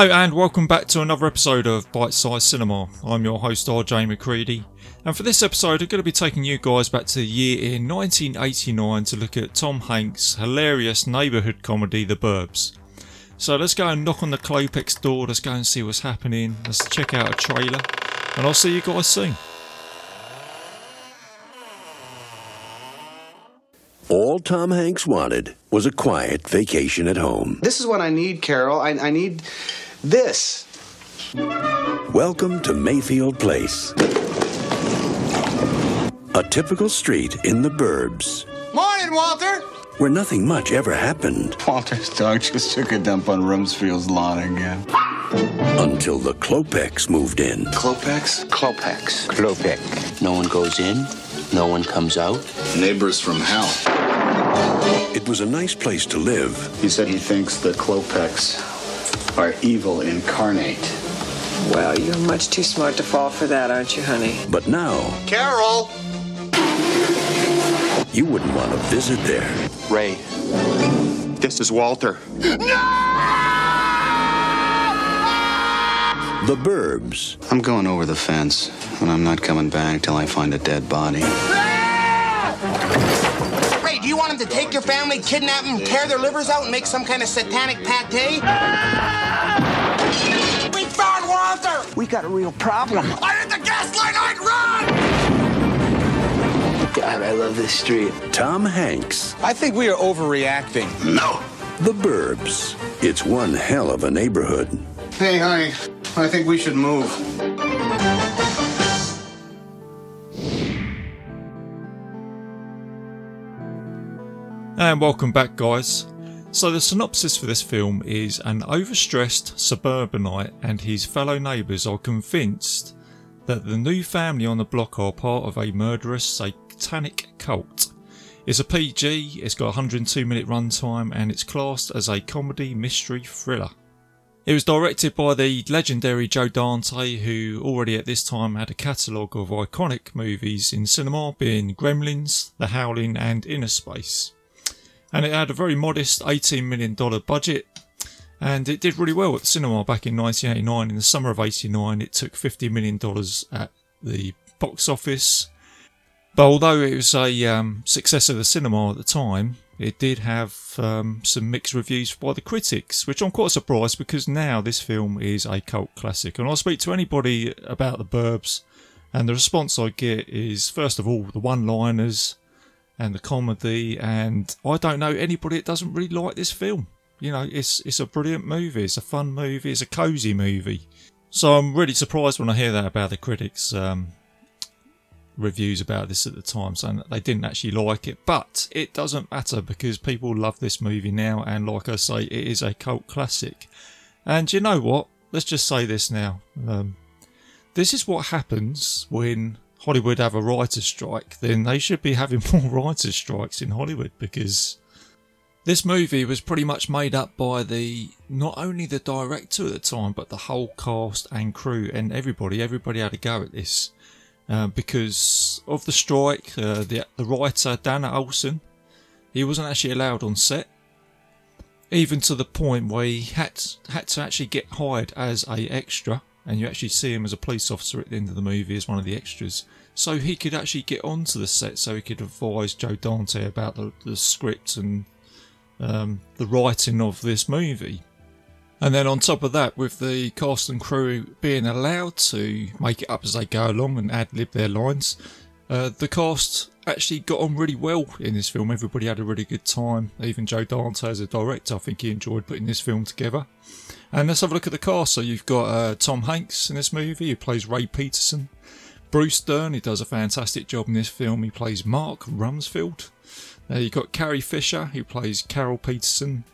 Hello and welcome back to another episode of Bite Size Cinema. I'm your host RJ McCready, and for this episode, I'm going to be taking you guys back to the year in 1989 to look at Tom Hanks' hilarious neighbourhood comedy, The Burbs. So let's go and knock on the Klopeks door, let's go and see what's happening, let's check out a trailer, and I'll see you guys soon. All Tom Hanks wanted was a quiet vacation at home. This is what I need, Carol. I, I need this. Welcome to Mayfield Place. A typical street in the burbs Morning, Walter. where nothing much ever happened Walter's dog just took a dump on Rumsfield's lawn again. until the Klopeks moved in. Klopeks? Klopeks. Klopek. No one goes in, no one comes out. Neighbors from hell. It was a nice place to live, He said he thinks the Klopeks are evil incarnate. Well, you're much too smart to fall for that, aren't you, honey? but now Carol. you wouldn't want to visit there. Ray, This is Walter. No! The burbs. I'm going over the fence, and I'm not coming back till I find a dead body. Ray, do you want him to take your family, kidnap them, tear their livers out, and make some kind of satanic pate? We found Walter! We got a real problem. I hit the gas line, I'd run! God, I love this street. Tom Hanks. I think we are overreacting. No. The burbs. It's one hell of a neighborhood. Hey, honey, I think we should move. And welcome back, guys. So, the synopsis for this film is an overstressed suburbanite and his fellow neighbours are convinced that the new family on the block are part of a murderous satanic cult. It's a PG, it's got 102 minute runtime, and it's classed as a comedy mystery thriller. It was directed by the legendary Joe Dante, who already at this time had a catalogue of iconic movies in cinema, being Gremlins, The Howling, and Innerspace and it had a very modest $18 million budget and it did really well at the cinema back in 1989 in the summer of 89 it took $50 million at the box office. But although it was a um, success of the cinema at the time it did have um, some mixed reviews by the critics which i'm quite surprised because now this film is a cult classic. And i'll speak to anybody about the burbs and the response i get is first of all the one liners and the comedy and I don't know anybody that doesn't really like this film. You know, it's it's a brilliant movie, it's a fun movie, it's a cosy movie. So I'm really surprised when I hear that about the critics um, reviews about this at the time, saying that they didn't actually like it. But it doesn't matter because people love this movie now, and like I say, it is a cult classic. And you know what? Let's just say this now. Um, this is what happens when Hollywood have a writer's strike, then they should be having more writer's strikes in Hollywood because this movie was pretty much made up by the not only the director at the time but the whole cast and crew and everybody. Everybody had a go at this uh, because of the strike. Uh, the the writer Dana Olson, he wasn't actually allowed on set, even to the point where he had had to actually get hired as a extra and you actually see him as a police officer at the end of the movie as one of the extras. So he could actually get onto the set, so he could advise Joe Dante about the, the script and um, the writing of this movie. And then on top of that, with the cast and crew being allowed to make it up as they go along and ad lib their lines, uh, the cast actually got on really well in this film. Everybody had a really good time. Even Joe Dante, as a director, I think he enjoyed putting this film together. And let's have a look at the cast. So you've got uh, Tom Hanks in this movie, who plays Ray Peterson. Bruce Dern, he does a fantastic job in this film. He plays Mark Rumsfeld. Uh, you've got Carrie Fisher, who plays Carol Peterson.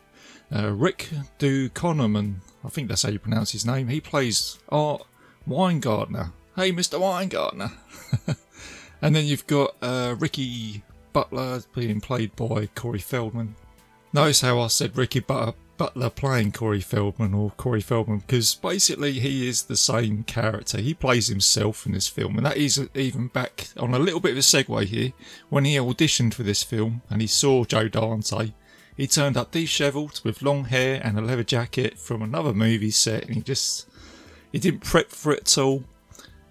Uh, Rick Ducommun, I think that's how you pronounce his name. He plays Art Weingartner. Hey, Mr. Weingartner. and then you've got uh, Ricky Butler being played by Corey Feldman. Notice how I said Ricky Butler, Butler playing Corey Feldman or Corey Feldman because basically he is the same character. He plays himself in this film, and that is even back on a little bit of a segue here. When he auditioned for this film and he saw Joe Dante, He turned up dishevelled with long hair and a leather jacket from another movie set, and he just he didn't prep for it at all.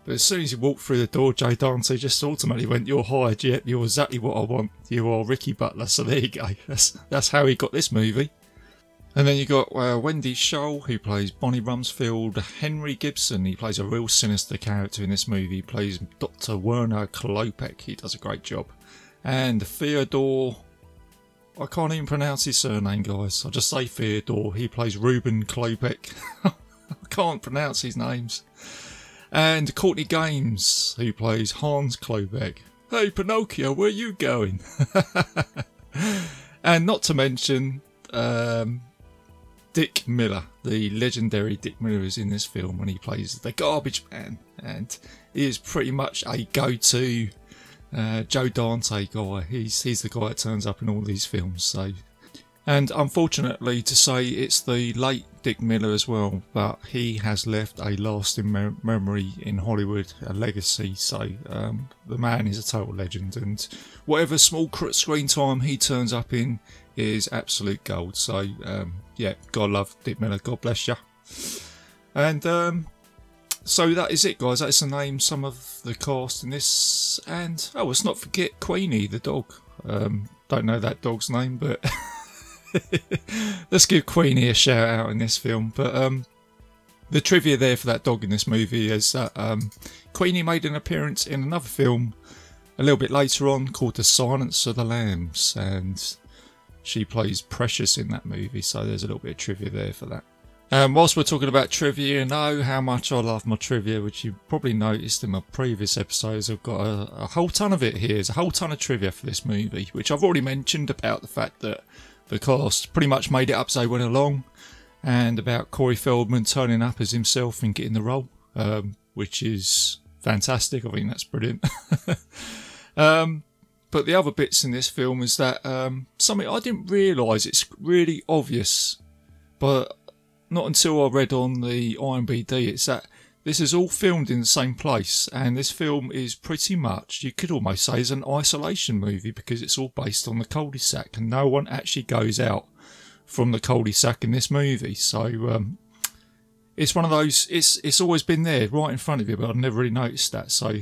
But as soon as he walked through the door, Joe Dante just ultimately went, "You're hired. Yep, you're exactly what I want. You are Ricky Butler." So there you go. That's that's how he got this movie. And then you got uh, Wendy Schaal, who plays Bonnie Rumsfeld. Henry Gibson, he plays a real sinister character in this movie. He plays Dr. Werner Klopek. He does a great job. And Theodore, I can't even pronounce his surname, guys. I'll just say Theodore. He plays Ruben Klopek. I can't pronounce his names. And Courtney Gains, who plays Hans Klopek. Hey, Pinocchio, where are you going? and not to mention um, Dick Miller, the legendary Dick Miller, is in this film when he plays the garbage man, and he is pretty much a go-to uh, Joe Dante guy. He's he's the guy that turns up in all these films. So, and unfortunately to say, it's the late Dick Miller as well, but he has left a lasting mem- memory in Hollywood, a legacy. So um, the man is a total legend, and whatever small screen time he turns up in is absolute gold. So um, yeah, God love Dick Miller. God bless you. And um, so that is it, guys. That's the name, some of the cast in this. And oh, let's not forget Queenie, the dog. Um, don't know that dog's name, but let's give Queenie a shout out in this film. But um, the trivia there for that dog in this movie is that um, Queenie made an appearance in another film a little bit later on called The Silence of the Lambs, and she plays Precious in that movie, so there's a little bit of trivia there for that. Um, whilst we're talking about trivia, you know how much I love my trivia, which you probably noticed in my previous episodes. I've got a, a whole ton of it here. There's a whole ton of trivia for this movie, which I've already mentioned about the fact that the cast pretty much made it up as they went along, and about Corey Feldman turning up as himself and getting the role, um, which is fantastic. I think that's brilliant. um, but the other bits in this film is that um, something I didn't realise. It's really obvious, but not until I read on the IMBD. It's that this is all filmed in the same place, and this film is pretty much you could almost say is an isolation movie because it's all based on the cul-de-sac, and no one actually goes out from the cul-de-sac in this movie. So um, it's one of those. It's it's always been there, right in front of you, but I've never really noticed that. So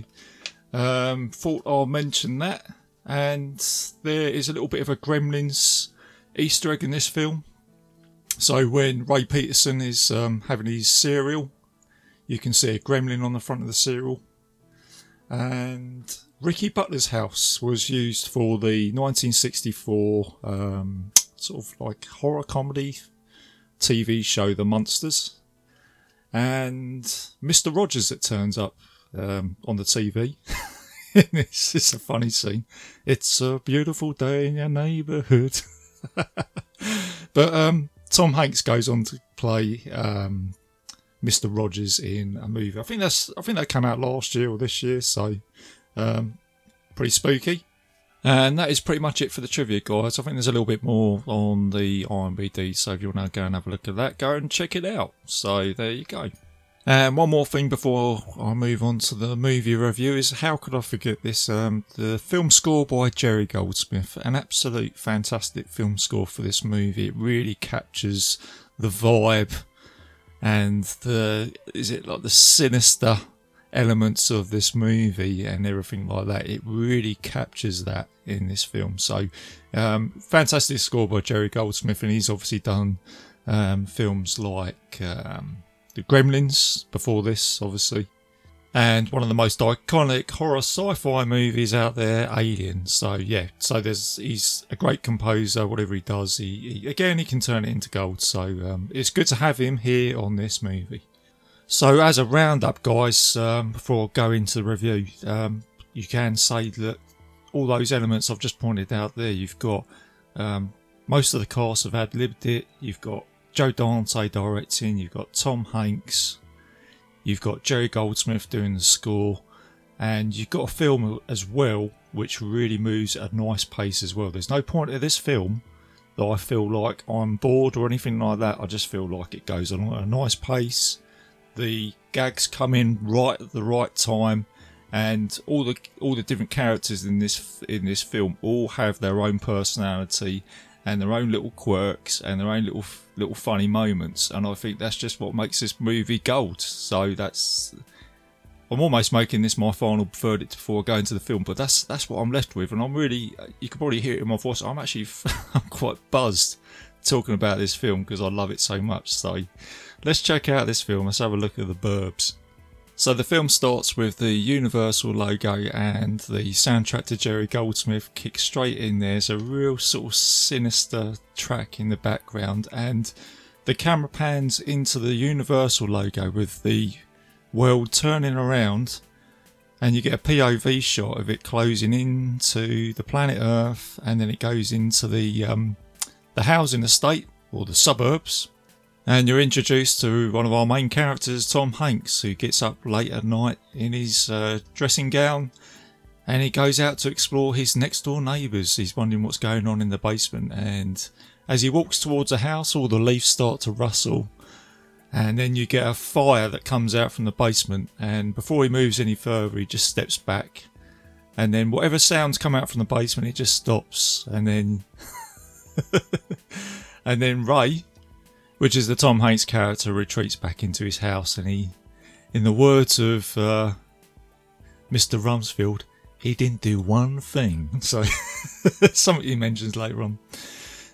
um, thought I'll mention that and there is a little bit of a Gremlins Easter egg in this film. So when Ray Peterson is um, having his cereal, you can see a gremlin on the front of the cereal. And Ricky Butler's house was used for the 1964 um, sort of like horror comedy TV show The Munsters. And Mr. Rogers, it turns up um, on the TV. it's just a funny scene. It's a beautiful day in your neighbourhood. but um, Tom Hanks goes on to play um, Mr. Rogers in a movie. I think that's I think that came out last year or this year, so um, pretty spooky. And that is pretty much it for the trivia, guys. I think there's a little bit more on the IMBD, so if you want to go and have a look at that, go and check it out. So there you go. And one more thing before I move on to the movie review is how could I forget this? Um, the film score by Jerry Goldsmith, an absolute fantastic film score for this movie. It really captures the vibe and the is it like the sinister elements of this movie and everything like that. It really captures that in this film. So, um, fantastic score by Jerry Goldsmith, and he's obviously done um, films like. Um, the Gremlins before this, obviously. And one of the most iconic horror sci-fi movies out there, Alien. So yeah, so there's he's a great composer. Whatever he does, he, he again he can turn it into gold. So um, it's good to have him here on this movie. So as a roundup, guys, um, before I go into the review, um, you can say that all those elements I've just pointed out there, you've got um, most of the cast have ad libbed it. You've got Joe Dante directing, you've got Tom Hanks, you've got Jerry Goldsmith doing the score, and you've got a film as well which really moves at a nice pace as well. There's no point of this film that I feel like I'm bored or anything like that. I just feel like it goes along at a nice pace. The gags come in right at the right time, and all the all the different characters in this in this film all have their own personality and their own little quirks and their own little little funny moments, and I think that's just what makes this movie gold. So that's I'm almost making this my final verdict before I go into the film, but that's that's what I'm left with, and I'm really you can probably hear it in my voice. I'm actually I'm quite buzzed talking about this film because I love it so much. So let's check out this film. Let's have a look at the Burbs. So the film starts with the Universal logo and the soundtrack to Jerry Goldsmith kicks straight in. There's a real sort of sinister track in the background, and the camera pans into the Universal logo with the world turning around, and you get a POV shot of it closing into the planet Earth, and then it goes into the um, the housing estate or the suburbs and you're introduced to one of our main characters, Tom Hanks, who gets up late at night in his uh, dressing gown and he goes out to explore his next door neighbours. He's wondering what's going on in the basement. And as he walks towards the house, all the leaves start to rustle. And then you get a fire that comes out from the basement. And before he moves any further, he just steps back. And then whatever sounds come out from the basement, it just stops. And then. and then Ray, which is the Tom Hanks character retreats back into his house and he, in the words of uh, Mr. Rumsfeld, he didn't do one thing. So something he mentions later on.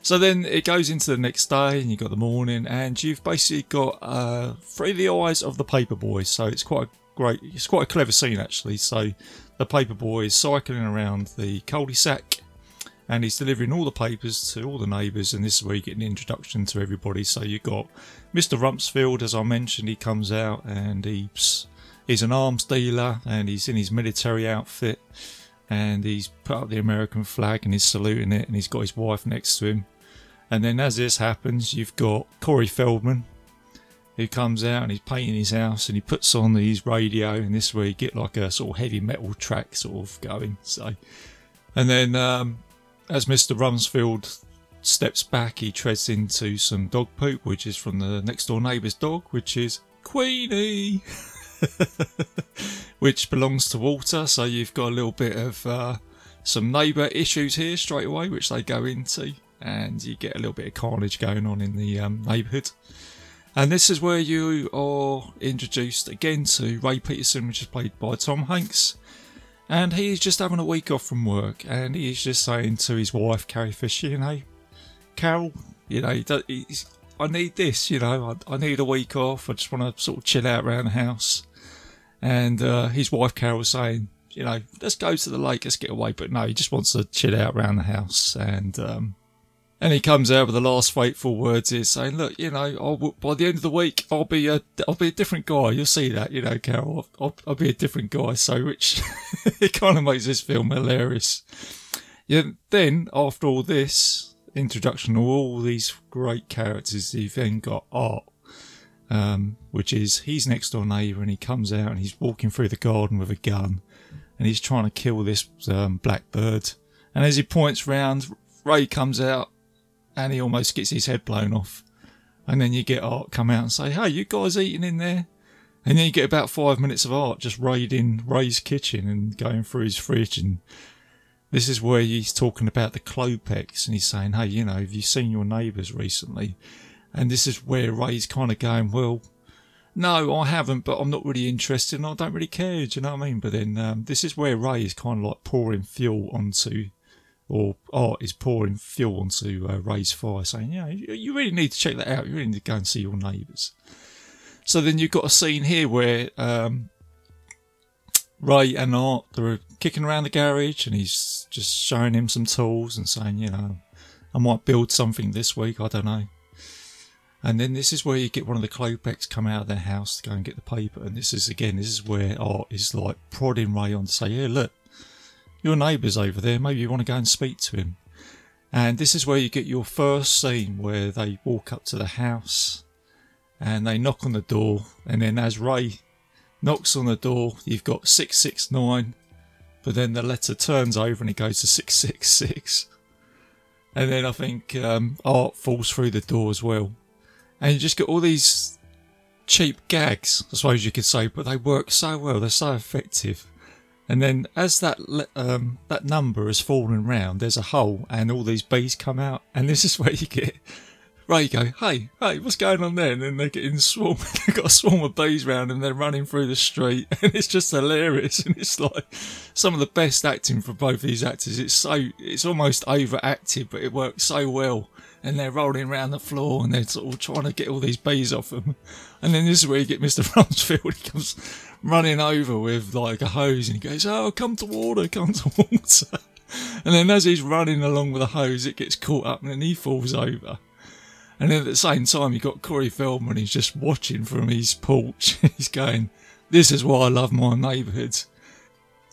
So then it goes into the next day and you've got the morning and you've basically got uh, through the eyes of the paper boy. So it's quite a great, it's quite a clever scene actually. So the paper boy is cycling around the cul-de-sac and he's delivering all the papers to all the neighbours and this is where you get an introduction to everybody. So you've got mr rumsfeld as i mentioned he comes out and he's he's an arms dealer and he's in his military outfit and he's put up the american flag and he's saluting it and he's got his wife next to him. And then as this happens you've got corey feldman who comes out and he's painting his house and he puts on his radio and this is where you get like a sort of heavy metal track sort of going so. And then um, as Mr. Rumsfeld steps back, he treads into some dog poop, which is from the next door neighbour's dog, which is Queenie, which belongs to Walter. So you've got a little bit of uh, some neighbour issues here straight away, which they go into, and you get a little bit of carnage going on in the um, neighbourhood. And this is where you are introduced again to Ray Peterson, which is played by Tom Hanks and he's just having a week off from work, and he's just saying to his wife Carrie Fisher, you know, Carol, you know, I need this, you know, I, I, need a week off. I just want to sort of chill out around the house. And uh, his wife Carol saying, you know, let's go to the lake, let's get away. But no, he just wants to chill out around the house. And um, and he comes out with the last fateful words is saying, "Look, you know, I'll, by the end of the week, I'll be a, I'll be a different guy. You'll see that, you know, Carol. I'll, I'll, be a different guy." So, which it kind of makes this film hilarious. Yeah. Then after all this introduction of all these great characters, you've then got Art, um, which is he's next door neighbour, and he comes out and he's walking through the garden with a gun, and he's trying to kill this um, black bird. And as he points round, Ray comes out and he almost gets his head blown off. And then you get Art come out and say, "Hey, you guys eating in there?" And then you get about five minutes of Art just raiding Ray's kitchen and going through his fridge. And this is where he's talking about the Klopeks and he's saying, "Hey, you know, have you seen your neighbours recently?" And this is where Ray's kind of going, "Well." No, I haven't, but I'm not really interested and I don't really care, do you know what I mean? But then um, this is where Ray is kind of like pouring fuel onto or art is pouring fuel onto uh, Ray's fire, saying, "Yeah, you really need to check that out. You really need to go and see your neighbours." So then you've got a scene here where um, Ray and Art they're kicking around the garage, and he's just showing him some tools and saying, "You know, I might build something this week. I don't know." And then this is where you get one of the Klopeks come out of their house to go and get the paper. And this is again, this is where Art is like prodding Ray on to say, "Yeah, look, your neighbour's over there, maybe you want to go and speak to him. And this is where you get your first scene where they walk up to the house and they knock on the door. And then as Ray knocks on the door, you've got 669, but then the letter turns over and it goes to 666. And then I think um, Art falls through the door as well. And you just get all these cheap gags, I suppose you could say, but they work so well, they're so effective And then as that um, that number is falling round, there's a hole, and all these bees come out, and this is where you get. Ray go, hey, hey, what's going on there? And then they're getting swarm. They've got a swarm of bees round, and they're running through the street, and it's just hilarious. And it's like some of the best acting for both these actors. It's so, it's almost overacted, but it works so well. And they're rolling around the floor, and they're sort of trying to get all these bees off them. And then this is where you get Mr. Rumsfeld. He comes running over with like a hose, and he goes, "Oh, come to water, come to water." And then as he's running along with a hose, it gets caught up, and then he falls over. And then at the same time, you've got Corey Feldman, he's just watching from his porch. he's going, This is why I love my neighbourhood.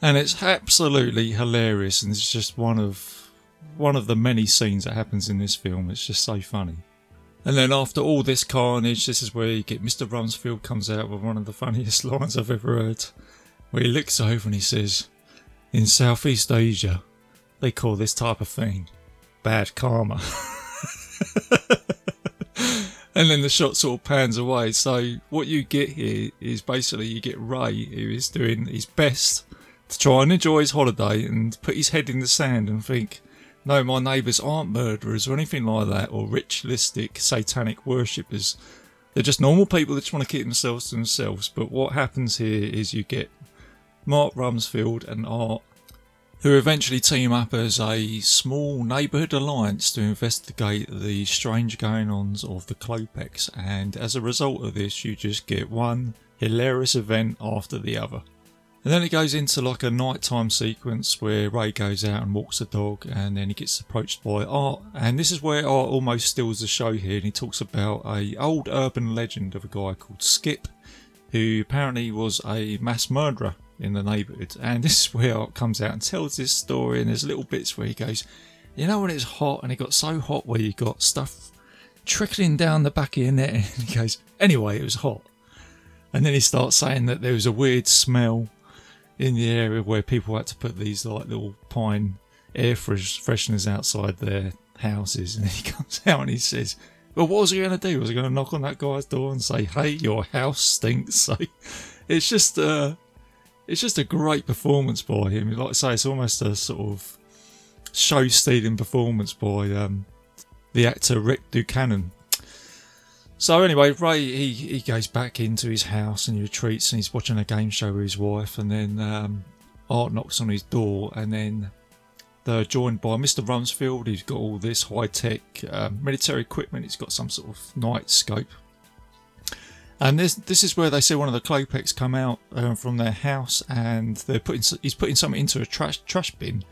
And it's absolutely hilarious, and it's just one of one of the many scenes that happens in this film. It's just so funny. And then after all this carnage, this is where you get Mr. Rumsfeld comes out with one of the funniest lines I've ever heard, where he looks over and he says, "In Southeast Asia, they call this type of thing bad karma." and then the shot sort of pans away. So what you get here is basically you get Ray, who is doing his best to try and enjoy his holiday and put his head in the sand and think, no, my neighbours aren't murderers or anything like that, or ritualistic satanic worshippers. They're just normal people that just want to keep themselves to themselves. But what happens here is you get Mark Rumsfeld and Art who eventually team up as a small neighbourhood alliance to investigate the strange going ons of the Klopeks, and as a result of this, you just get one hilarious event after the other. And then it goes into like a nighttime sequence where Ray goes out and walks the dog, and then he gets approached by Art, and this is where Art almost steals the show here, and he talks about a old urban legend of a guy called Skip, who apparently was a mass murderer in the neighbourhood. And this is where Art comes out and tells this story. And there's little bits where he goes, You know, when it's hot and it got so hot where you got stuff trickling down the back of your neck. And he goes, Anyway, it was hot. And then he starts saying that there was a weird smell in the area where people had to put these like little pine air fresh- fresheners outside their houses. And he comes out and he says, well, what was he going to do? Was he going to knock on that guy's door and say, "Hey, your house stinks"? So it's just, uh, it's just a great performance by him. Like I say, it's almost a sort of show-stealing performance by um, the actor Rick Ducommun. So anyway, Ray he, he goes back into his house and he retreats and he's watching a game show with his wife, and then um, Art knocks on his door, and then they're joined by Mr. Rumsfeld, who's got all this high-tech um, military equipment. He's got some sort of night scope. And this this is where they see one of the Klopeks come out uh, from their house, and they're putting he's putting something into a trash trash bin,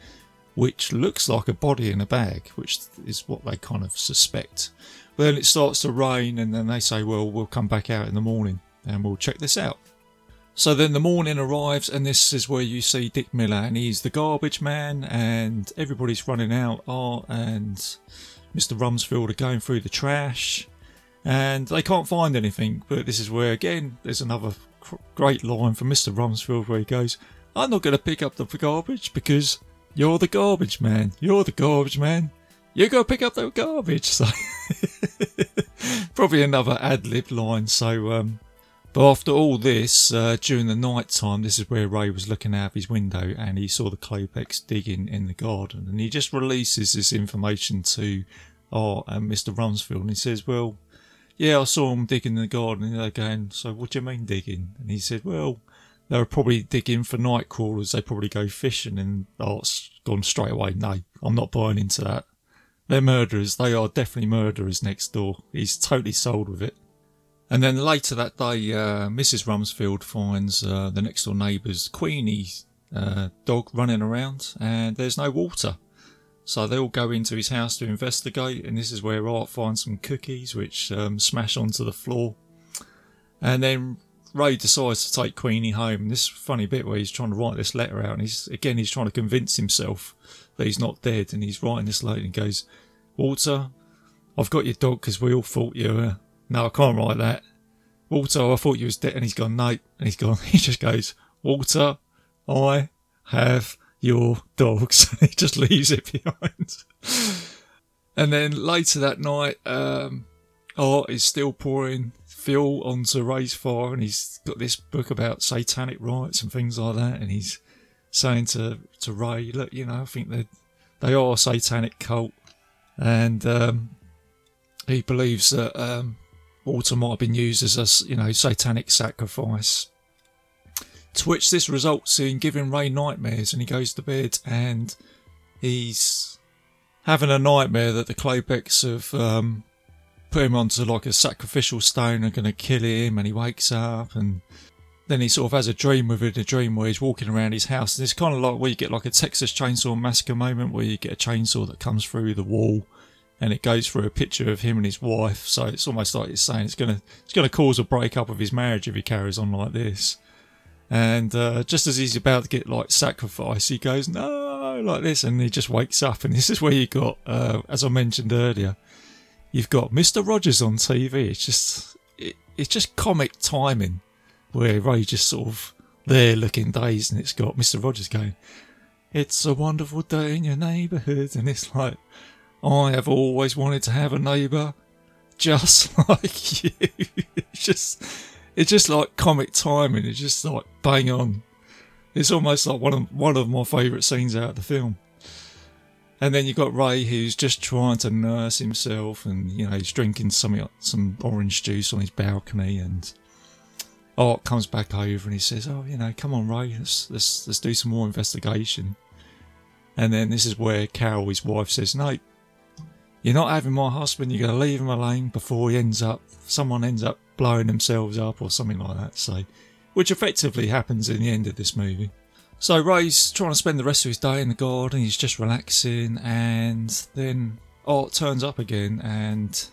which looks like a body in a bag, which is what they kind of suspect. Then it starts to rain, and then they say, "Well, we'll come back out in the morning and we'll check this out." So then the morning arrives, and this is where you see Dick Miller, and he's the garbage man, and everybody's running out. Art and Mr. Rumsfeld are going through the trash, and they can't find anything. But this is where, again, there's another great line from Mr. Rumsfeld where he goes, I'm not going to pick up the garbage because you're the garbage man. You're the garbage man. You go pick up the garbage. So, probably another ad lib line. So, um, but after all this, uh, during the night time, this is where Ray was looking out of his window and he saw the Klopeks digging in the garden. And he just releases this information to Art and Mr. Rumsfeld. And he says, Well, yeah, I saw him digging in the garden. And So what do you mean digging? And he said, Well, they were probably digging for night crawlers. They probably go fishing. And Art's gone straight away. No, I'm not buying into that. They're murderers. They are definitely murderers next door. He's totally sold with it. And then later that day, uh, Mrs. Rumsfeld finds uh, the next door neighbour's Queenie uh, dog running around, and there's no water. So they all go into his house to investigate, and this is where Art finds some cookies which um, smash onto the floor. And then Ray decides to take Queenie home. This funny bit where he's trying to write this letter out, and he's again he's trying to convince himself that he's not dead, and he's writing this letter and goes, "Walter, I've got your dog because we all thought you were." No, I can't write that. Walter, I thought you was dead. And he's gone, no. And he's gone, he just goes, Walter, I have your dogs. He just leaves it behind. and then later that night, um, Art is still pouring fuel onto Ray's fire and he's got this book about satanic rites and things like that. And he's saying to to Ray, look, you know, I think they they are a satanic cult, and um, he believes that um, might have been used as a you know satanic sacrifice. To which this results in giving Ray nightmares, and he goes to bed and he's having a nightmare that the Klopeks have um, put him onto like a sacrificial stone and are going to kill him, and he wakes up and then he sort of has a dream within a dream where he's walking around his house. And it's kind of like where you get like a Texas Chainsaw Massacre moment where you get a chainsaw that comes through the wall and it goes through a picture of him and his wife. So it's almost like it's saying it's gonna it's gonna cause a breakup of his marriage if he carries on like this. And uh, just as he's about to get like sacrificed, he goes no like this, and he just wakes up. And this is where you got, uh, as I mentioned earlier, you've got Mister Rogers on TV. It's just it, it's just comic timing where Ray just sort of there looking dazed, and it's got Mister Rogers going, "It's a wonderful day in your neighbourhood. and it's like, I have always wanted to have a neighbour just like you. it's just it's just like comic timing. It's just like bang on. It's almost like one of one of my favourite scenes out of the film. And then you've got Ray who's just trying to nurse himself, and you know he's drinking some some orange juice on his balcony, and Oh, Art comes back over and he says, "Oh, you know, come on, Ray, let's let's let's do some more investigation." And then this is where Carol, his wife, says, "No, you're not having my husband. You're going to leave him alone before he ends up someone ends up blowing themselves up or something like that." So, which effectively happens in the end of this movie. So Ray's trying to spend the rest of his day in the garden. He's just relaxing, and then oh, Art turns up again and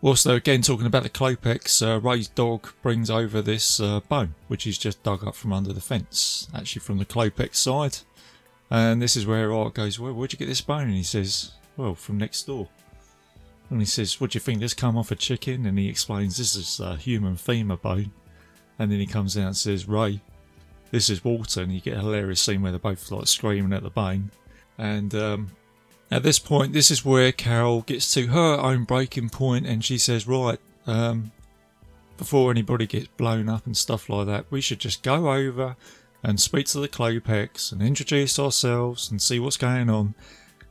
They're again talking about the Klopeks, uh, Ray's dog brings over this uh, bone, which he's just dug up from under the fence, actually from the Klopek side. And this is where Art goes, well, where'd you get this bone? And he says, well, from next door. And he says, what do you think, this come off a chicken? And he explains, this is a human femur bone. And then he comes out and says, Ray, this is Walter. And you get a hilarious scene where they're both like screaming at the bone. And um, at this point, this is where Carol gets to her own breaking point and she says, Right, um, before anybody gets blown up and stuff like that, we should just go over and speak to the Klopeks and introduce ourselves and see what's going on.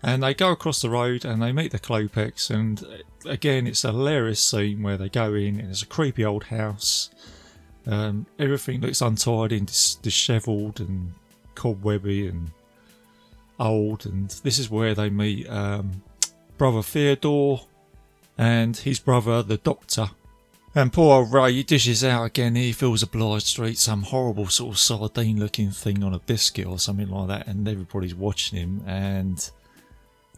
And they go across the road and they meet the Klopeks. And uh, again, it's a hilarious scene where they go in and it's a creepy old house. Um, everything looks untidy and dis- dishevelled and cobwebby and old, and this is where they meet um, brother Theodore and his brother, the Doctor. And poor old Ray dishes out again. He feels obliged to eat some horrible sort of sardine looking thing on a biscuit or something like that, and everybody's watching him. And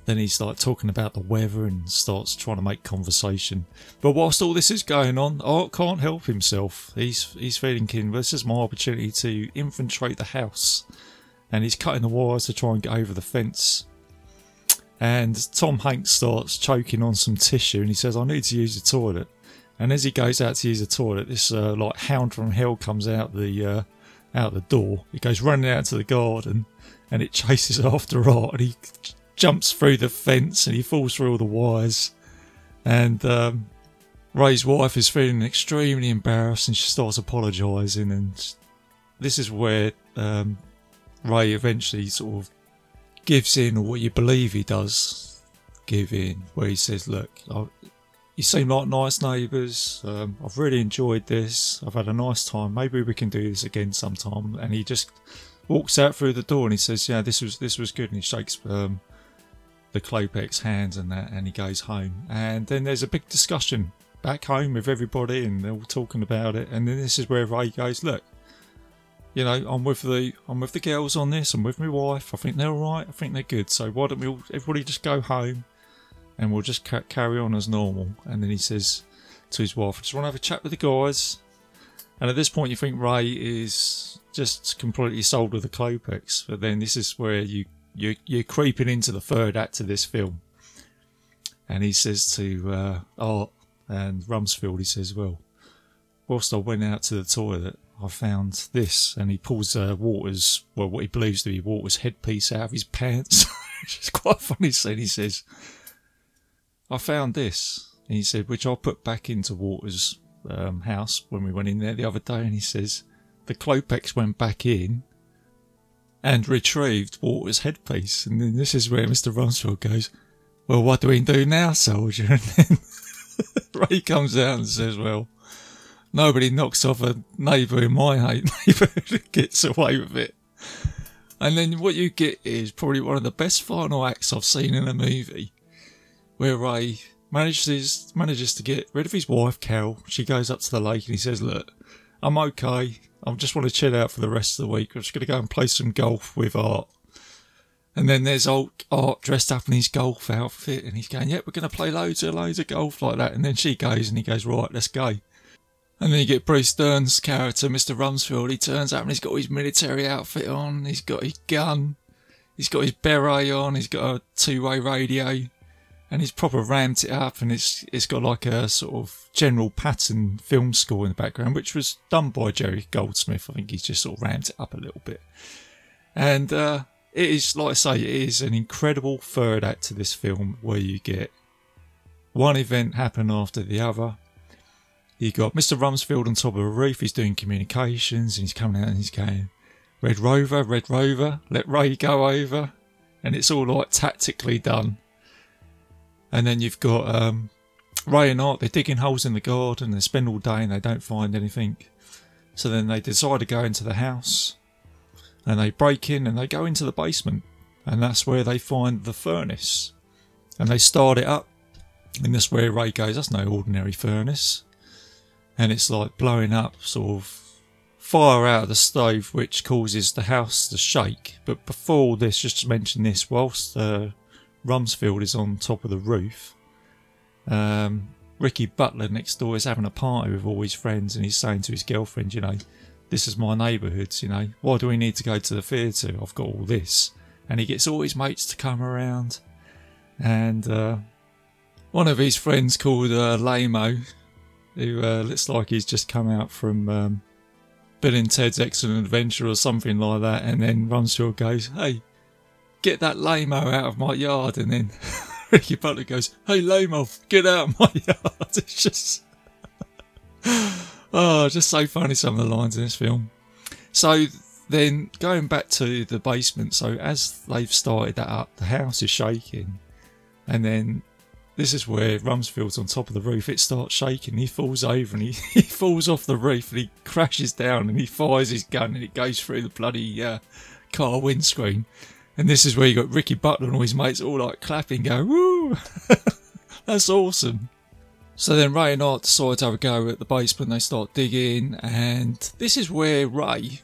then he's like talking about the weather and starts trying to make conversation. But whilst all this is going on, Art can't help himself. He's he's thinking, this is my opportunity to infiltrate the house and he's cutting the wires to try and get over the fence. And Tom Hanks starts choking on some tissue, and he says, "I need to use the toilet." And as he goes out to use the toilet, this uh, like hound from hell comes out the uh, out the door. He goes running out to the garden, and it chases after Art, and he jumps through the fence, and he falls through all the wires. And um, Ray's wife is feeling extremely embarrassed, and she starts apologising. And this is where um, Ray eventually sort of gives in, or what you believe he does give in, where he says, Look, I, you seem like nice neighbours. Um, I've really enjoyed this. I've had a nice time. Maybe we can do this again sometime. And he just walks out through the door and he says, "Yeah, this was this was good." And he shakes um, the Klopek's hands and that, and he goes home. And then there's a big discussion back home with everybody, and they're all talking about it. And then this is where Ray goes, "Look, you know, I'm with the I'm with the girls on this. I'm with my wife. I think they're all right. I think they're good. So why don't we all, everybody just go home, and we'll just ca- carry on as normal. And then he says to his wife, "I just want to have a chat with the guys." And at this point, you think Ray is just completely sold with the Klopeks. But then this is where you you you're creeping into the third act of this film. And he says to uh, Art and Rumsfeld, he says, "Well, whilst I went out to the toilet, I found this, and he pulls uh, Waters, well, what he believes to be Waters' headpiece out of his pants, which is quite funny scene. He says, I found this, and he said, which I put back into Waters' um, house when we went in there the other day, and he says, the Klopeks went back in, and retrieved Waters' headpiece. And then this is where Mr. Rumsfeld goes, Well, what do we do now, soldier? And then Ray comes out and says, Well, nobody knocks off a neighbour in my neighbourhood and gets away with it. And then what you get is probably one of the best final acts I've seen in a movie, where Ray manages manages to get rid of his wife Carol. She goes up to the lake and he says, "Look, I'm okay. I just want to chill out for the rest of the week. I'm just going to go and play some golf with Art." And then there's old Art dressed up in his golf outfit, and he's going, "Yeah, we're going to play loads and loads of golf like that." And then she goes, and he goes, "Right, let's go." And then you get Bruce Dern's character, Mr. Rumsfeld. He turns up and he's got his military outfit on. He's got his gun. He's got his beret on. He's got a two-way radio, and he's proper ramped it up. And it's it's got like a sort of general Patton film score in the background, which was done by Jerry Goldsmith. I think he's just sort of ramped it up a little bit. And uh, it is, like I say, it is an incredible third act to this film where you get one event happen after the other you got Mr. Rumsfeld on top of a roof. He's doing communications and he's coming out and he's going, Red Rover, Red Rover, let Ray go over. And it's all like tactically done. And then you've got um, Ray and Art, they're digging holes in the garden. They spend all day and they don't find anything. So then they decide to go into the house and they break in and they go into the basement. And that's where they find the furnace. And they start it up. And that's where Ray goes, That's no ordinary furnace and it's like blowing up sort of fire out of the stove, which causes the house to shake. But before this, just to mention this, whilst uh, Rumsfeld is on top of the roof, um, Ricky Butler next door is having a party with all his friends, and he's saying to his girlfriend, you know, this is my neighbourhood, you know, why do we need to go to the theatre? I've got all this. And he gets all his mates to come around, and uh, one of his friends called uh, Lamo, who uh, looks like he's just come out from um, Bill and Ted's Excellent Adventure or something like that, and then Rumsfeld goes, "Hey, get that lamo out of my yard," and then Ricky Butler goes, "Hey, lamo, get out of my yard." It's just, oh, just so funny some of the lines in this film. So then going back to the basement, so as they've started that up, the house is shaking, and then this is where Rumsfeld's on top of the roof. It starts shaking. He falls over and he, he falls off the roof and he crashes down and he fires his gun and it goes through the bloody uh, car windscreen. And this is where you got Ricky Butler and all his mates all like clapping, going, woo! That's awesome. So then Ray and Art decide to have a go at the basement. They start digging, and this is where Ray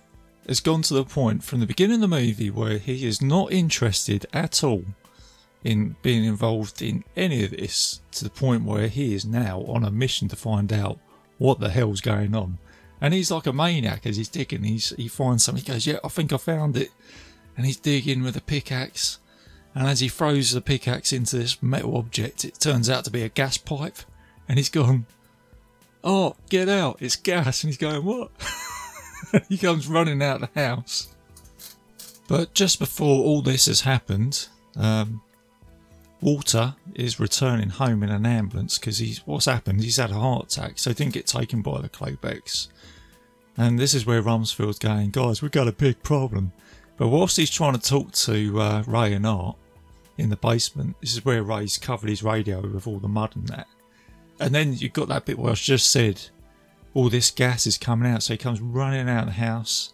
has gone to the point from the beginning of the movie where he is not interested at all in being involved in any of this to the point where he is now on a mission to find out what the hell's going on. And he's like a maniac as he's digging. He's, he finds something. He goes, Yeah, I think I found it. And he's digging with a pickaxe. And as he throws the pickaxe into this metal object, it turns out to be a gas pipe. And he's gone, Oh, get out. It's gas. And he's going, What? he comes running out of the house. But just before all this has happened, um, Walter is returning home in an ambulance because he's what's happened. He's had a heart attack, so he didn't get taken by the Klopeks. And this is where Rumsfeld's going, guys, we've got a big problem. But whilst he's trying to talk to uh, Ray and Art in the basement, this is where Ray's covered his radio with all the mud and that. And then you've got that bit where I just said all this gas is coming out, so he comes running out of the house.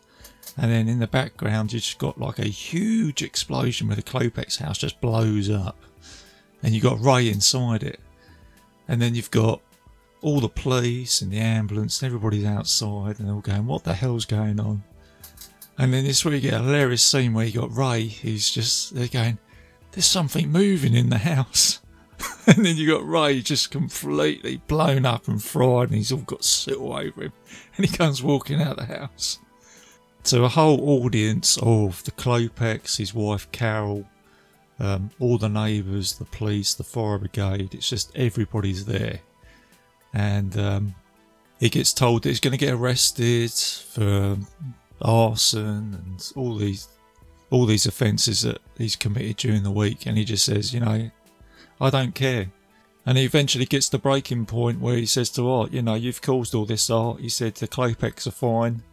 And then in the background, you've just got like a huge explosion where the Klopeks house just blows up and you've got Ray inside it. And then you've got all the police and the ambulance and everybody's outside and they're all going, What the hell's going on? And then this is where you get a hilarious scene where you got Ray who's just they're going, There's something moving in the house. and then you got Ray just completely blown up and fried and he's all got soot over him. And he comes walking out the house. To a whole audience of the Klopeks, his wife Carol, um, all the neighbours, the police, the fire brigade. It's just everybody's there, and um, he gets told that he's going to get arrested for arson and all these all these offences that he's committed during the week, and he just says, you know, I don't care. And he eventually gets the breaking point where he says to Art, you know, you've caused all this art. He said the Klopeks are fine.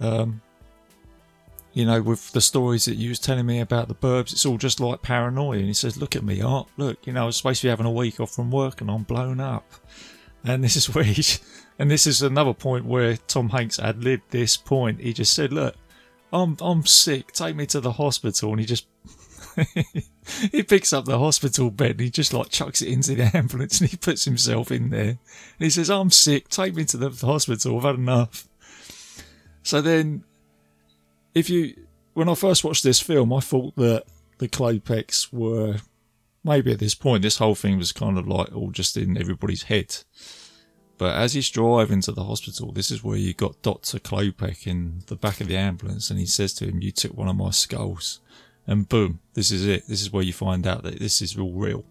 Um, you know, with the stories that you was telling me about the burbs, it's all just like paranoia. And he says, look at me, Art, look, you know, I was supposed to be having a week off from work and I'm blown up. And this is where he, and this is another point where Tom Hanks ad libbed this point. He just said, look, I'm, I'm sick, take me to the hospital. And he just, he picks up the hospital bed and he just like chucks it into the ambulance and he puts himself in there. And he says, I'm sick, take me to the hospital, I've had enough. So then if you when I first watched this film, I thought that the Klopeks were maybe at this point this whole thing was kind of like all just in everybody's head. But as he's driving to the hospital, this is where you got Doctor Klopek in the back of the ambulance, and he says to him, "You took one of my skulls," and boom, this is it. This is where you find out that this is all real.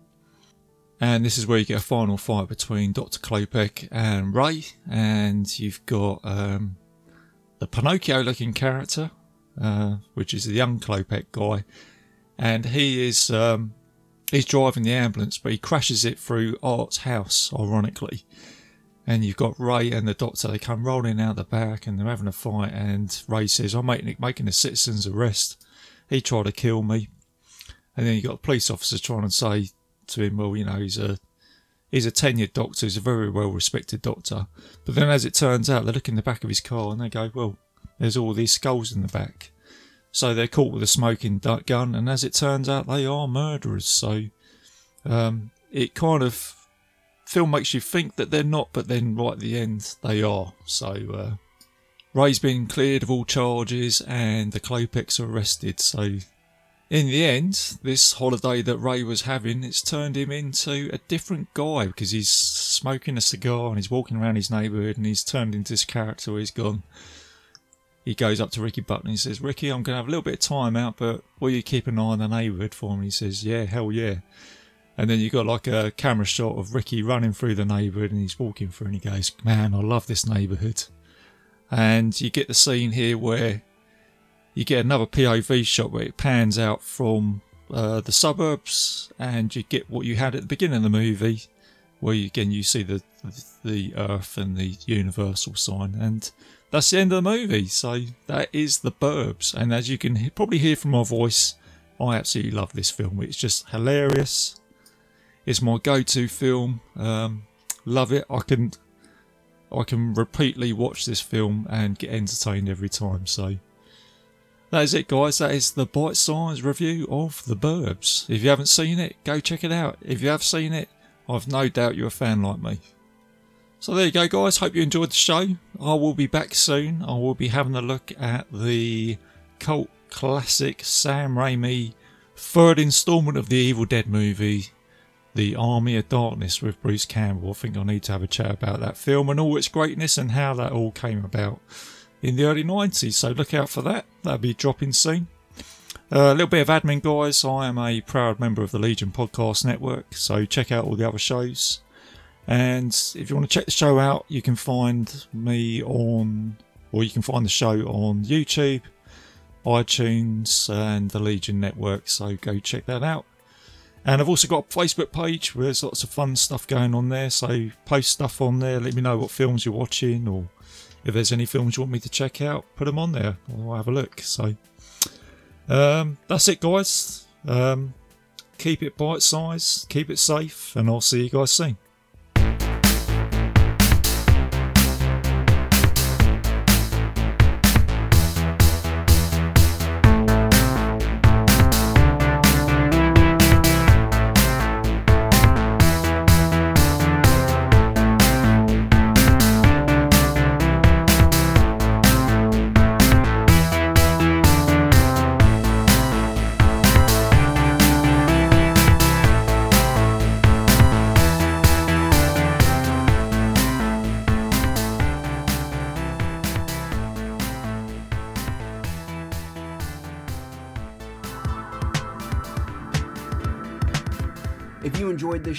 And this is where you get a final fight between Dr. Klopek and Ray, and you've got um, the Pinocchio looking character, uh, which is the young Klopek guy, and he is um, he's driving the ambulance, but he crashes it through Art's house, ironically. And you've got Ray and the doctor. They come rolling out the back, and they're having a fight. And Ray says, "I'm making making a citizen's arrest. He tried to kill me." And then you have got a police officer trying to say to him, "Well, you know, he's a he's a tenured doctor. He's a very well respected doctor." But then, as it turns out, they look in the back of his car and they go, "Well, there's all these skulls in the back. So they're caught with a smoking gun, and as it turns out, they are murderers. So um, it kind of film makes you think that they're not, but then right at the end they are. So uh, Ray's been cleared of all charges, and the Klopeks are arrested. So in the end, this holiday that Ray was having, it's turned him into a different guy because he's smoking a cigar and he's walking around his neighbourhood, and he's turned into this character. Where he's gone he goes up to Ricky Butler and he says, Ricky, I'm going to have a little bit of time out, but will you keep an eye on the neighbourhood for me? He says, yeah, hell yeah. And then you got like a camera shot of Ricky running through the neighbourhood and he's walking through and he goes, man, I love this neighbourhood. And you get the scene here where you get another POV shot where it pans out from uh, the suburbs and you get what you had at the beginning of the movie where you, again you see the the earth and the universal sign and that's the end of the movie. So that is The Burbs. And as you can probably hear from my voice, I absolutely love this film. It's just hilarious. It's my go-to film. Um, love it. I can I can repeatedly watch this film and get entertained every time. So that is it, guys. That is the bite-sized review of The Burbs. If you haven't seen it, go check it out. If you have seen it, I've no doubt you're a fan like me. So there you go, guys. Hope you enjoyed the show. I will be back soon. I will be having a look at the cult classic Sam Raimi third installment of the Evil Dead movie, The Army of Darkness with Bruce Campbell. I think I need to have a chat about that film and all its greatness and how that all came about in the early 90s. So look out for that. That'll be dropping soon. Uh, a little bit of admin, guys. I am a proud member of the Legion Podcast Network, so check out all the other shows. And if you want to check the show out, you can find me on, or you can find the show on YouTube, iTunes, and the Legion Network. So go check that out. And I've also got a Facebook page where there's lots of fun stuff going on there. So post stuff on there. Let me know what films you're watching, or if there's any films you want me to check out, put them on there. I'll have a look. So um, that's it, guys. Um, keep it bite size, keep it safe, and I'll see you guys soon.